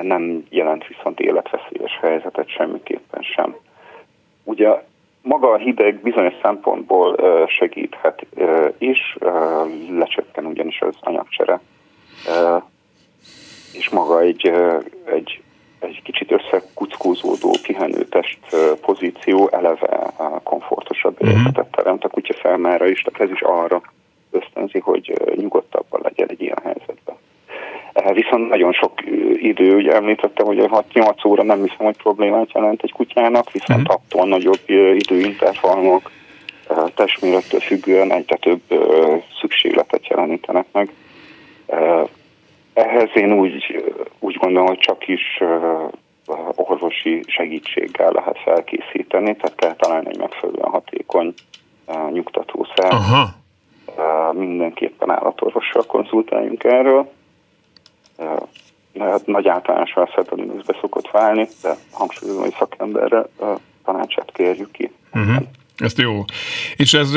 S4: nem jelent viszont életveszélyes helyzetet semmiképpen sem. Ugye maga a hideg bizonyos szempontból segíthet is, lecsökken ugyanis az anyagcsere, és maga egy, egy egy kicsit összekuckózódó pihenőtest pozíció eleve komfortosabb uh-huh. életet teremt a kutya számára is, tehát ez is arra ösztönzi, hogy nyugodtabban legyen egy ilyen helyzetben. Viszont nagyon sok idő, ugye említettem, hogy 6-8 óra nem hiszem, hogy problémát jelent egy kutyának, viszont uh-huh. attól nagyobb időintervallumok testmérettől függően egyre több szükségletet jelenítenek meg ehhez én úgy, úgy gondolom, hogy csak is orvosi segítséggel lehet felkészíteni, tehát kell találni egy megfelelően hatékony nyugtatószer. Aha. Mindenképpen állatorvossal konzultáljunk erről. Hát nagy általánosan a be szokott válni, de hangsúlyozom, hogy szakemberre tanácsát kérjük ki. Uh-huh.
S2: Ezt jó. És ez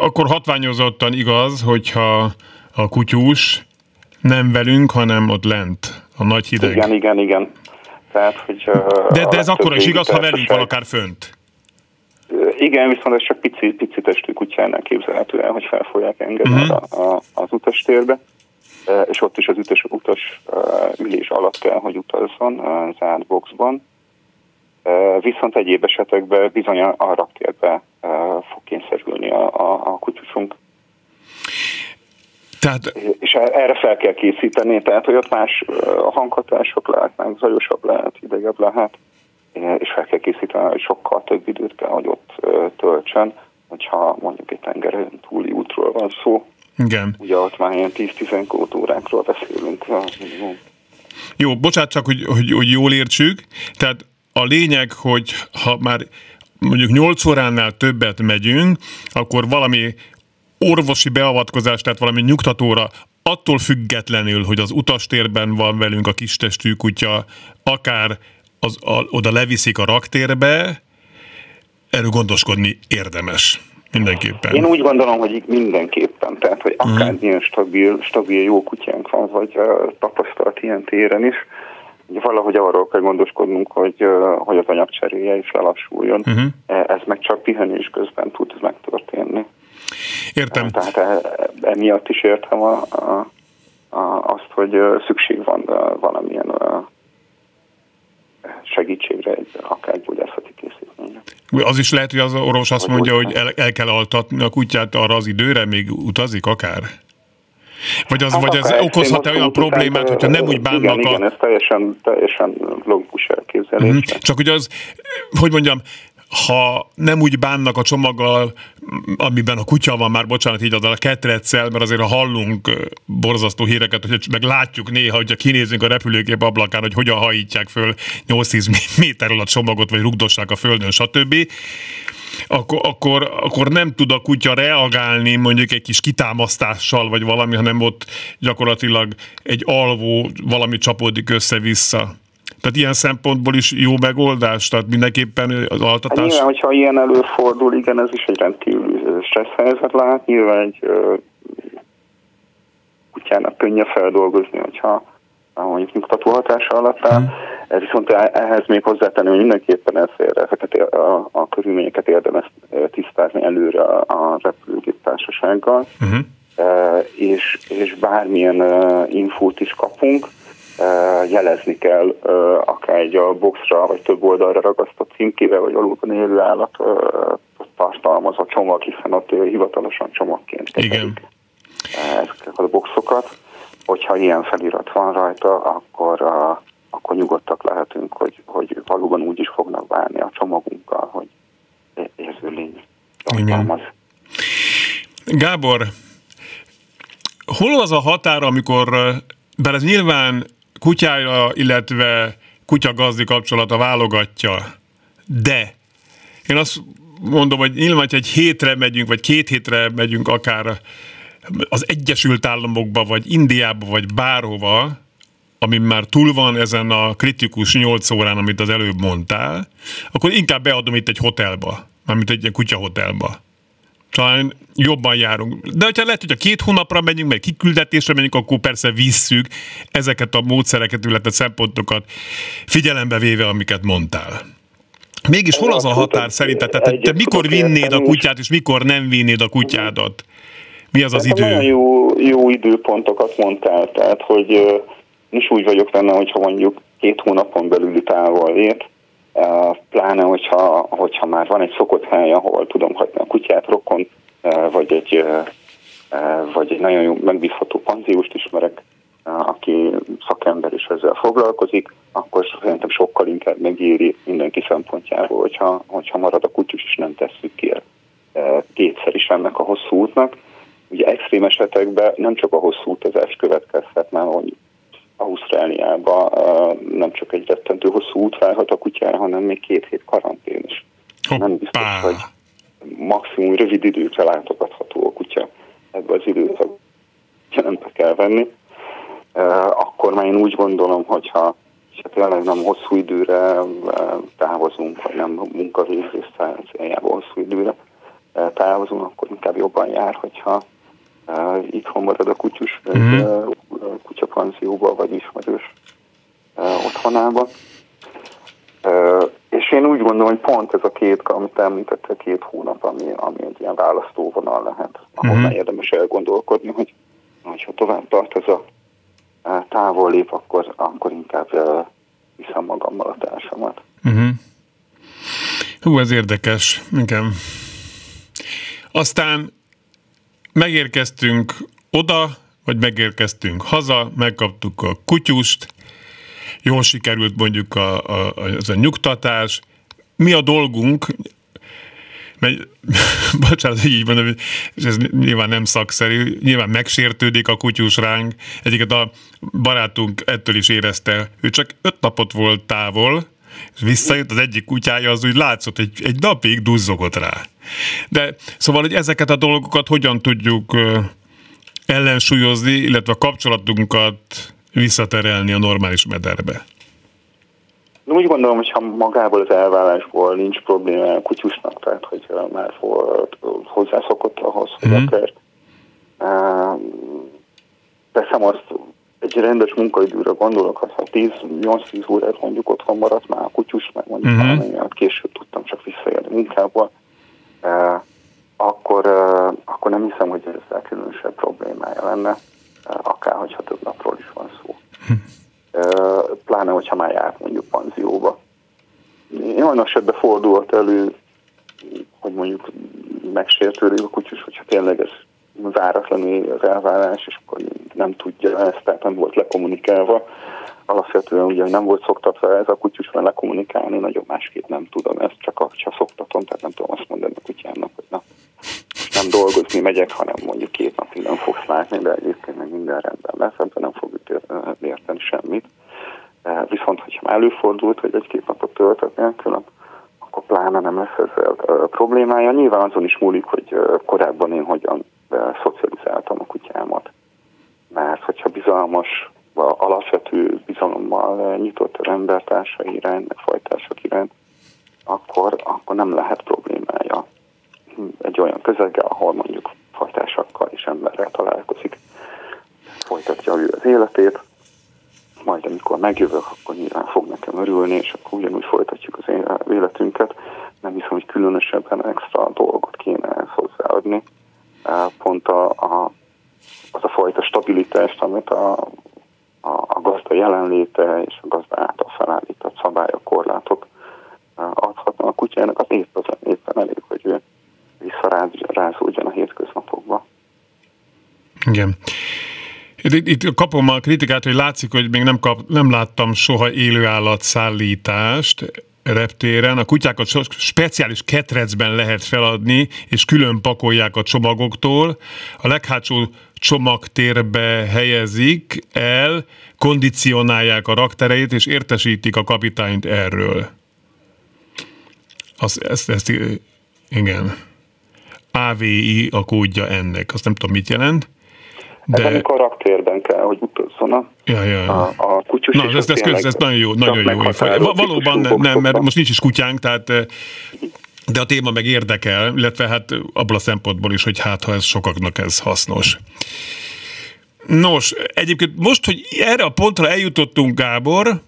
S2: akkor hatványozottan igaz, hogyha a kutyus nem velünk, hanem ott lent, a nagy hideg.
S4: Igen, igen, igen. Tehát, hogy,
S2: de, de ez akkor is igaz, ha velünk van akár fönt.
S4: Igen, viszont ez csak pici, pici testű kutyánál képzelhető el, hogy fel fogják engedni uh-huh. a, a, az utastérbe, és ott is az utas, utas ülés alatt kell, hogy utazzon zárt boxban. Viszont egyéb esetekben bizony a raktérbe fog kényszerülni a, a, a kutyusunk. Tehát... És erre fel kell készíteni, tehát hogy ott más hanghatások lehetnek, zajosabb lehet, idegebb lehet, és fel kell készíteni, hogy sokkal több időt kell, hogy ott töltsön, hogyha mondjuk egy tengeren túli útról van szó.
S2: Igen.
S4: Ugye ott már ilyen 10-12 órákról beszélünk.
S2: Jó, bocsánat csak, hogy, hogy, hogy jól értsük. Tehát a lényeg, hogy ha már mondjuk 8 óránál többet megyünk, akkor valami orvosi beavatkozás, tehát valami nyugtatóra, attól függetlenül, hogy az utastérben van velünk a kistestű kutya, akár az, a, oda leviszik a raktérbe, erről gondoskodni érdemes. Mindenképpen.
S4: Én úgy gondolom, hogy mindenképpen. Tehát, hogy akár mm. ilyen stabil, stabil jó kutyánk van, vagy uh, tapasztalt ilyen téren is, hogy valahogy arról kell gondoskodnunk, hogy, uh, hogy az anyagcseréje is lelassuljon. Uh-huh. Ez meg csak pihenés közben tud megtörténni.
S2: Értem.
S4: Tehát e, emiatt is értem a, a, a, azt, hogy szükség van valamilyen segítségre, egy, akár gyógyászati készítményre.
S2: Az is lehet, hogy az orvos azt mondja, hogy el, el kell altatni a kutyát arra az időre, még utazik akár? Vagy, az, hát vagy ez okozhat-e olyan problémát, hogyha nem úgy bánnak igen,
S4: a... Igen, ez teljesen, teljesen logikus elképzelés. Mm-hmm.
S2: Csak ugye az, hogy mondjam, ha nem úgy bánnak a csomaggal, amiben a kutya van már, bocsánat, így a ketreccel, mert azért ha hallunk borzasztó híreket, hogy meg látjuk néha, hogyha kinézünk a repülőgép ablakán, hogy hogyan hajítják föl 8-10 méterről a csomagot, vagy rugdossák a földön, stb akkor, akkor, akkor nem tud a kutya reagálni mondjuk egy kis kitámasztással, vagy valami, hanem ott gyakorlatilag egy alvó valami csapódik össze-vissza. Tehát ilyen szempontból is jó megoldás, tehát mindenképpen az altatás... Hát
S4: nyilván, hogyha ilyen előfordul, igen, ez is egy rendkívül stressz helyzet lehet. Nyilván egy kutyának könnyebb feldolgozni, hogyha mondjuk nyugtató hatása alatt áll. Hmm. Viszont e- ehhez még hozzátenni, hogy mindenképpen ezért, ezeket a, a körülményeket érdemes tisztázni előre a, repülőgép társasággal, uh-huh. e, és, és bármilyen infót is kapunk, jelezni kell akár egy a boxra, vagy több oldalra ragasztott címkével, vagy alulban élő állat tartalmaz a csomag, hiszen ott hivatalosan csomagként kezelik ezeket a boxokat. Hogyha ilyen felirat van rajta, akkor, akkor nyugodtak lehetünk, hogy, hogy valóban úgy is fognak bánni a csomagunkkal, hogy érző lény tartalmaz.
S2: Gábor, hol az a határ, amikor, bár ez nyilván kutyája, illetve kutyagazdi kapcsolata válogatja, de én azt mondom, hogy nyilván, hogy egy hétre megyünk, vagy két hétre megyünk akár az Egyesült Államokba, vagy Indiába, vagy bárhova, ami már túl van ezen a kritikus 8 órán, amit az előbb mondtál, akkor inkább beadom itt egy hotelba, mármint egy ilyen kutyahotelba talán jobban járunk. De hogyha lehet, hogy a két hónapra megyünk, meg kiküldetésre megyünk, akkor persze visszük ezeket a módszereket, illetve szempontokat figyelembe véve, amiket mondtál. Mégis hol az a határ szerinted? Tehát te mikor vinnéd a kutyát, és mikor nem vinnéd a kutyádat? Mi az az idő?
S4: Nagyon jó, jó időpontokat mondtál, tehát hogy is úgy vagyok benne, hogyha mondjuk két hónapon belüli távol lét, hogyha, hogyha már van egy szokott hely, ahol tudom hagyni a kutyát, rokon, vagy egy, vagy egy nagyon jó megbízható panzióst ismerek, aki szakember is ezzel foglalkozik, akkor szerintem sokkal inkább megéri mindenki szempontjából, hogyha, hogyha marad a kutyus, és nem tesszük ki kétszer is ennek a hosszú útnak. Ugye extrém esetekben nem csak a hosszú utazás következhet, mert Ausztráliába nem csak egy rettentő hosszú út várhat a kutyára, hanem még két hét karantén is.
S2: Hoppá. Nem biztos, hogy
S4: maximum rövid időkre látogatható a kutya ebbe az időszak jelenbe kell venni. Akkor már én úgy gondolom, hogyha ha tényleg nem hosszú időre távozunk, vagy nem munkavégzés céljából hosszú időre távozunk, akkor inkább jobban jár, hogyha itthon marad a kutyus, mm-hmm. kutyapanzióba, vagy ismerős otthonába. És én úgy gondolom, hogy pont ez a két, amit említette, két hónap, ami, ami egy ilyen választóvonal lehet, ahol mm-hmm. érdemes elgondolkodni, hogy ha tovább tart ez a távol lép, akkor, akkor inkább viszem magammal a társamat.
S2: Mm-hmm. Hú, ez érdekes, igen. Aztán megérkeztünk oda, vagy megérkeztünk haza, megkaptuk a kutyust, jól sikerült mondjuk a, a, az a nyugtatás. Mi a dolgunk, mert, bocsánat, hogy így mondom, és ez nyilván nem szakszerű, nyilván megsértődik a kutyus ránk. Egyiket a barátunk ettől is érezte, ő csak öt napot volt távol, és visszajött az egyik kutyája, az úgy látszott, hogy egy napig duzzogott rá. De szóval, hogy ezeket a dolgokat hogyan tudjuk ellensúlyozni, illetve a kapcsolatunkat visszaterelni a normális mederbe?
S4: Úgy gondolom, hogy ha magából az elvállásból nincs probléma a kutyusnak, tehát hogy már hozzászokott ahhoz, hogy mm-hmm. akár teszem azt, egy rendes munkaidőre gondolok, ha 10-8-10 órát mondjuk otthon maradt már a kutyus, meg mondjuk mm-hmm. valami később tudtam csak visszaérni munkából, akkor, akkor nem hiszem, hogy ezzel különösebb problémája lenne, akár hogyha több napról is van szó. Pláne, hogyha már járt mondjuk panzióba. Olyan esetben fordulhat elő, hogy mondjuk megsértődik a kutyus, hogyha tényleg ez váratlanul az elvárás, és akkor nem tudja ezt, tehát nem volt lekommunikálva. Alapvetően ugye nem volt szoktatva ez a kutyusban lekommunikálni, nagyon másképp nem tudom, ezt csak, a, csak szoktatom, tehát nem tudom azt mondani a kutyának, hogy na, nem dolgozni megyek, hanem mondjuk két napig nem fogsz látni, de egyébként meg minden rendben lesz, ebben nem fog érteni semmit. Viszont, hogyha már előfordult, hogy egy-két napot töltött nélkül, akkor pláne nem lesz ezzel problémája. Nyilván azon is múlik, hogy korábban én hogyan szocializáltam a kutyámat. Mert hogyha bizalmas, alapvető bizalommal nyitott embertársai iránt, meg fajtársak iránt, akkor, akkor nem lehet problémája egy olyan közeggel, ahol mondjuk fajtásakkal és emberrel találkozik. Folytatja ő az életét, majd amikor megjövök, akkor nyilván fog nekem örülni, és akkor ugyanúgy folytatjuk az életünket. Nem hiszem, hogy különösebben extra dolgot kéne ezt hozzáadni. Pont a, a, az a fajta stabilitást, amit a, a, a gazda jelenléte és a gazda által felállított szabályok, korlátok adhatnak a kutyának, az épp az éppen elég, hogy ő visszarázódjon a hétköznapokba.
S2: Igen. Itt, kapom a kritikát, hogy látszik, hogy még nem, kap, nem láttam soha élőállat szállítást reptéren. A kutyákat speciális ketrecben lehet feladni, és külön pakolják a csomagoktól. A leghátsó csomagtérbe helyezik el, kondicionálják a raktereit, és értesítik a kapitányt erről. Azt, ezt, ezt, igen. AVI a kódja ennek. Azt nem tudom, mit jelent.
S4: De... Ez kell, hogy utazzon a,
S2: ja,
S4: a, a kutyus.
S2: Na, ez, ez, ez, ez nagyon jó, nagyon jó. Valóban nem, nem, mert most nincs is kutyánk, tehát eh, de a téma meg érdekel, illetve hát abból a szempontból is, hogy hát ha ez sokaknak ez hasznos. Nos, egyébként most, hogy erre a pontra eljutottunk, Gábor,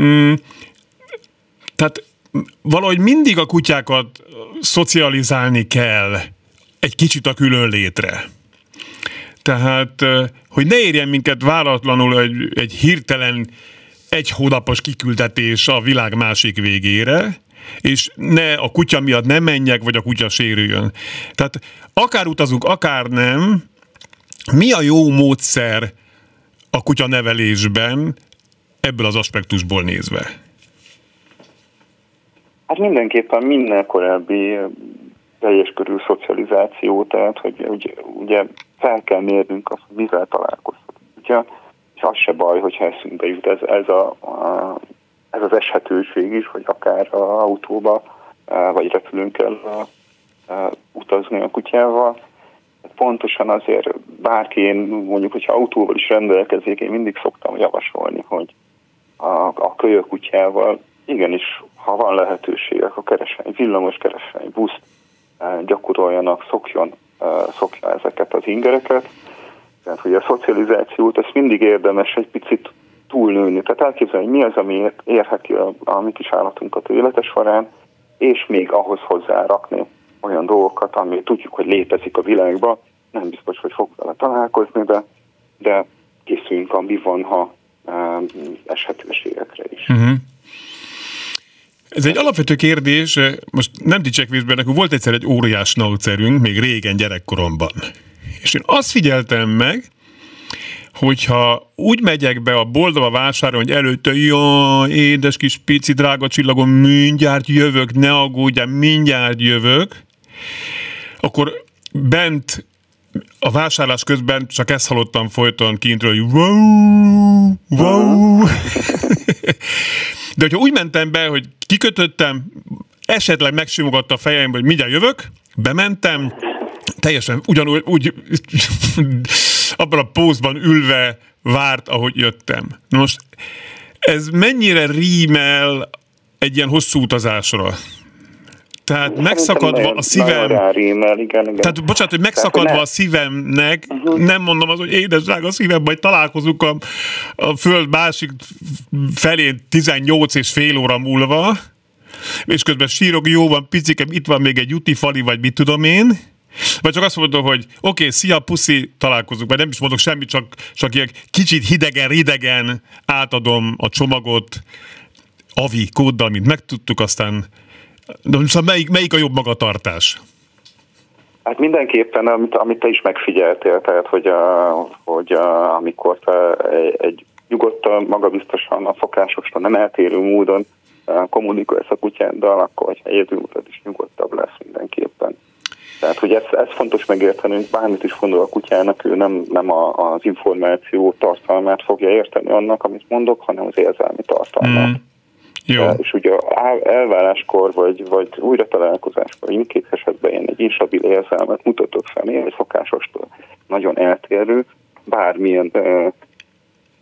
S2: mm, tehát valahogy mindig a kutyákat szocializálni kell egy kicsit a külön létre. Tehát, hogy ne érjen minket váratlanul egy, egy hirtelen egy hónapos kiküldetés a világ másik végére, és ne a kutya miatt nem menjek, vagy a kutya sérüljön. Tehát akár utazunk, akár nem, mi a jó módszer a kutya nevelésben ebből az aspektusból nézve?
S4: Hát mindenképpen minden korábbi teljes körű szocializáció, tehát hogy ugye, ugye fel kell mérnünk azt, hogy mivel találkozhat. Ugye, és az se baj, hogyha eszünkbe jut ez, ez, a, ez az eshetőség is, hogy akár a autóba vagy repülőnkkel utazni a kutyával. Pontosan azért bárki, én mondjuk, hogyha autóval is rendelkezik, én mindig szoktam javasolni, hogy a, a kölyökutyával igenis, ha van lehetőség, akkor keresni egy villamos, keresni egy buszt, gyakoroljanak, szokjon, szokja ezeket az ingereket. Tehát, hogy a szocializációt, ezt mindig érdemes egy picit túlnőni. Tehát elképzelni, hogy mi az, ami érheti a, a mi kis állatunkat életes során, és még ahhoz hozzárakni olyan dolgokat, ami tudjuk, hogy létezik a világban, nem biztos, hogy fog vele találkozni, de, de készüljünk a mi van, ha um, eshetőségekre is. Uh-huh.
S2: Ez egy alapvető kérdés, most nem dicsekvésben, nekünk volt egyszer egy óriás naucerünk, még régen gyerekkoromban. És én azt figyeltem meg, hogyha úgy megyek be a boltba vásárolni, hogy előtte, jaj, édes kis pici drága csillagom, mindjárt jövök, ne aggódjál, mindjárt jövök, akkor bent a vásárlás közben csak ezt hallottam folyton kintről, hogy wow, wow. De hogyha úgy mentem be, hogy kikötöttem, esetleg megsimogatta a fejem, hogy mindjárt jövök, bementem, teljesen ugyanúgy úgy, abban a pózban ülve várt, ahogy jöttem. Na most ez mennyire rímel egy ilyen hosszú utazásra? Tehát megszakadva a szívem...
S4: Rímel, igen, igen.
S2: Tehát bocsánat, hogy megszakadva a szívemnek, uh-huh. nem mondom az, hogy édes drága szívem, majd találkozunk a, a föld másik felén 18 és fél óra múlva, és közben sírok, jó van, picikem, itt van még egy juti fali, vagy mit tudom én, vagy csak azt mondom, hogy oké, okay, szia, puszi, találkozunk, vagy nem is mondok semmit, csak, csak ilyen kicsit hidegen, ridegen átadom a csomagot avi kóddal, mint megtudtuk, aztán de szóval melyik, melyik a jobb magatartás?
S4: Hát mindenképpen, amit, amit te is megfigyeltél, tehát hogy, a, hogy a, amikor te egy nyugodtan, magabiztosan, a szokásostól nem eltérő módon kommunikálsz a kutyáddal, akkor hogyha egyedül is nyugodtabb lesz mindenképpen. Tehát, hogy ez, ez fontos megérteni, hogy bármit is gondol a kutyának, ő nem, nem a, az információ tartalmát fogja érteni annak, amit mondok, hanem az érzelmi tartalmat. Mm. Jó. És ugye elváláskor, vagy, vagy újra találkozáskor, mindkét esetben én egy instabil érzelmet mutatok fel, egy szokásostól nagyon eltérő, bármilyen uh,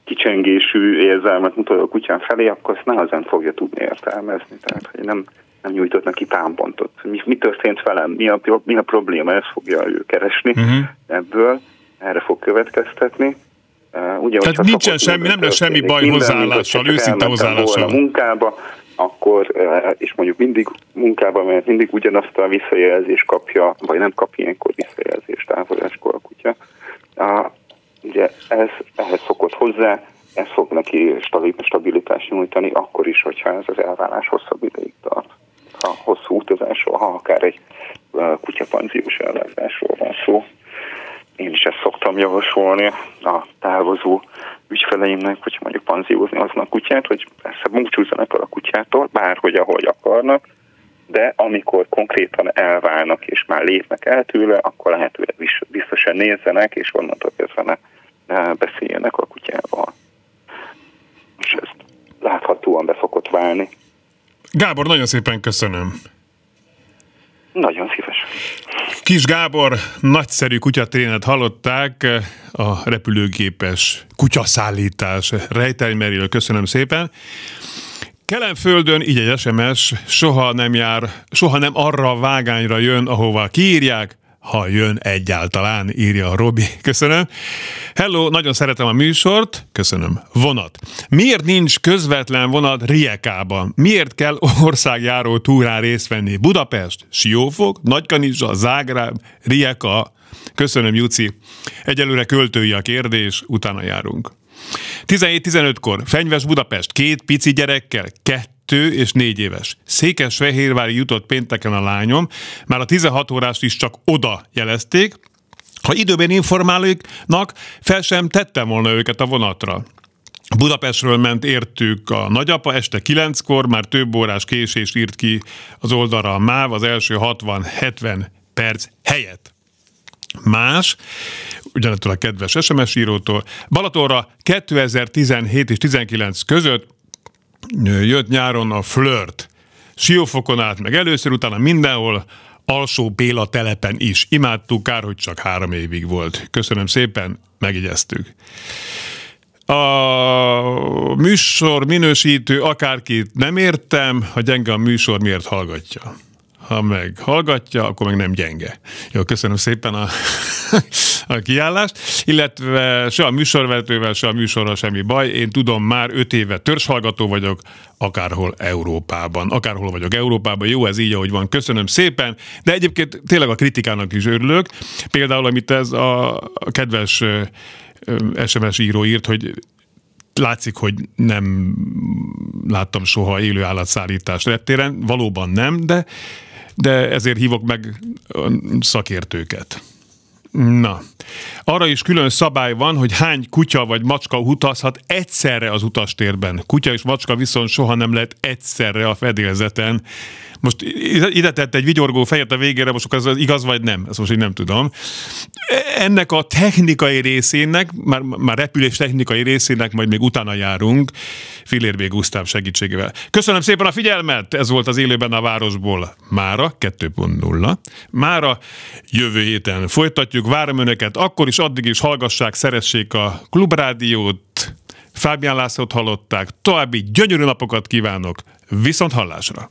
S4: kicsengésű érzelmet mutatok a kutyán felé, akkor ezt nehezen fogja tudni értelmezni. Tehát, hogy nem, nem nyújtott neki támpontot. Mi, mi történt velem, mi a, mi a probléma, ezt fogja ő keresni uh-huh. ebből, erre fog következtetni.
S2: Uh, ugye, Tehát nincsen semmi, nem lesz semmi baj hozzáállással, őszinte hozzáállással.
S4: A munkába, akkor, uh, és mondjuk mindig munkába, mert mindig ugyanazt a visszajelzést kapja, vagy nem kap ilyenkor visszajelzést távoláskor a kutya. Uh, ugye ez, ehhez szokott hozzá, ez fog neki stabilitást nyújtani, akkor is, hogyha ez az elválás hosszabb ideig tart. Ha hosszú utazásról, ha akár egy kutyapanziós ellátásról van szó. Én is ezt szoktam javasolni a távozó ügyfeleimnek, hogy mondjuk panziózni azon a kutyát, hogy persze búcsúzzanak el a kutyától, bárhogy, ahogy akarnak, de amikor konkrétan elválnak és már lépnek el tőle, akkor lehetőleg biztosan nézzenek, és onnantól kezdve ne beszéljenek a kutyával. És ez láthatóan be szokott válni.
S2: Gábor, nagyon szépen köszönöm.
S4: Nagyon szívesen.
S2: Kis Gábor, nagyszerű kutyatrénet hallották, a repülőgépes kutyaszállítás rejtelmeriről köszönöm szépen. Kelenföldön így egy SMS soha nem jár, soha nem arra a vágányra jön, ahova kiírják, ha jön egyáltalán, írja Robi. Köszönöm. Hello, nagyon szeretem a műsort. Köszönöm. Vonat. Miért nincs közvetlen vonat Riekában? Miért kell országjáró túrán részt venni? Budapest, Siófok, Nagykanizsa, Zágráb, Rieka. Köszönöm, Juci. Egyelőre költői a kérdés, utána járunk. 17-15-kor Fenyves Budapest két pici gyerekkel, kettő és négy éves. Székesfehérvári jutott pénteken a lányom, már a 16 órás is csak oda jelezték, ha időben informálóknak, fel sem tettem volna őket a vonatra. Budapestről ment értük a nagyapa, este kilenckor, már több órás késés írt ki az oldalra a MÁV az első 60-70 perc helyett. Más, ugyanettől a kedves SMS írótól, Balatonra 2017 és 19 között jött nyáron a flirt. Siófokon át, meg először, utána mindenhol, alsó Béla telepen is. Imádtuk, kár, hogy csak három évig volt. Köszönöm szépen, megigyeztük. A műsor minősítő akárkit nem értem, ha gyenge a műsor, miért hallgatja? Ha meg hallgatja, akkor meg nem gyenge. Jó, köszönöm szépen a, a kiállást, illetve se a műsorvetővel, se a műsorral semmi baj. Én tudom, már öt éve törzshallgató vagyok, akárhol Európában. Akárhol vagyok Európában, jó ez így, ahogy van. Köszönöm szépen, de egyébként tényleg a kritikának is örülök. Például, amit ez a, kedves SMS író írt, hogy látszik, hogy nem láttam soha élő állatszállítást reptéren, valóban nem, de de ezért hívok meg szakértőket. Na, arra is külön szabály van, hogy hány kutya vagy macska utazhat egyszerre az utastérben. Kutya és macska viszont soha nem lehet egyszerre a fedélzeten. Most ide tett egy vigyorgó fejet a végére, most az igaz vagy nem? Ezt most így nem tudom. Ennek a technikai részének, már, már repülés technikai részének majd még utána járunk, Filérbé Gusztáv segítségével. Köszönöm szépen a figyelmet! Ez volt az élőben a városból. Mára 2.0. Mára jövő héten folytatjuk. Várom önöket, akkor is addig is hallgassák, szeressék a klubrádiót. Fábián Lászlót hallották. További gyönyörű napokat kívánok. Viszont hallásra!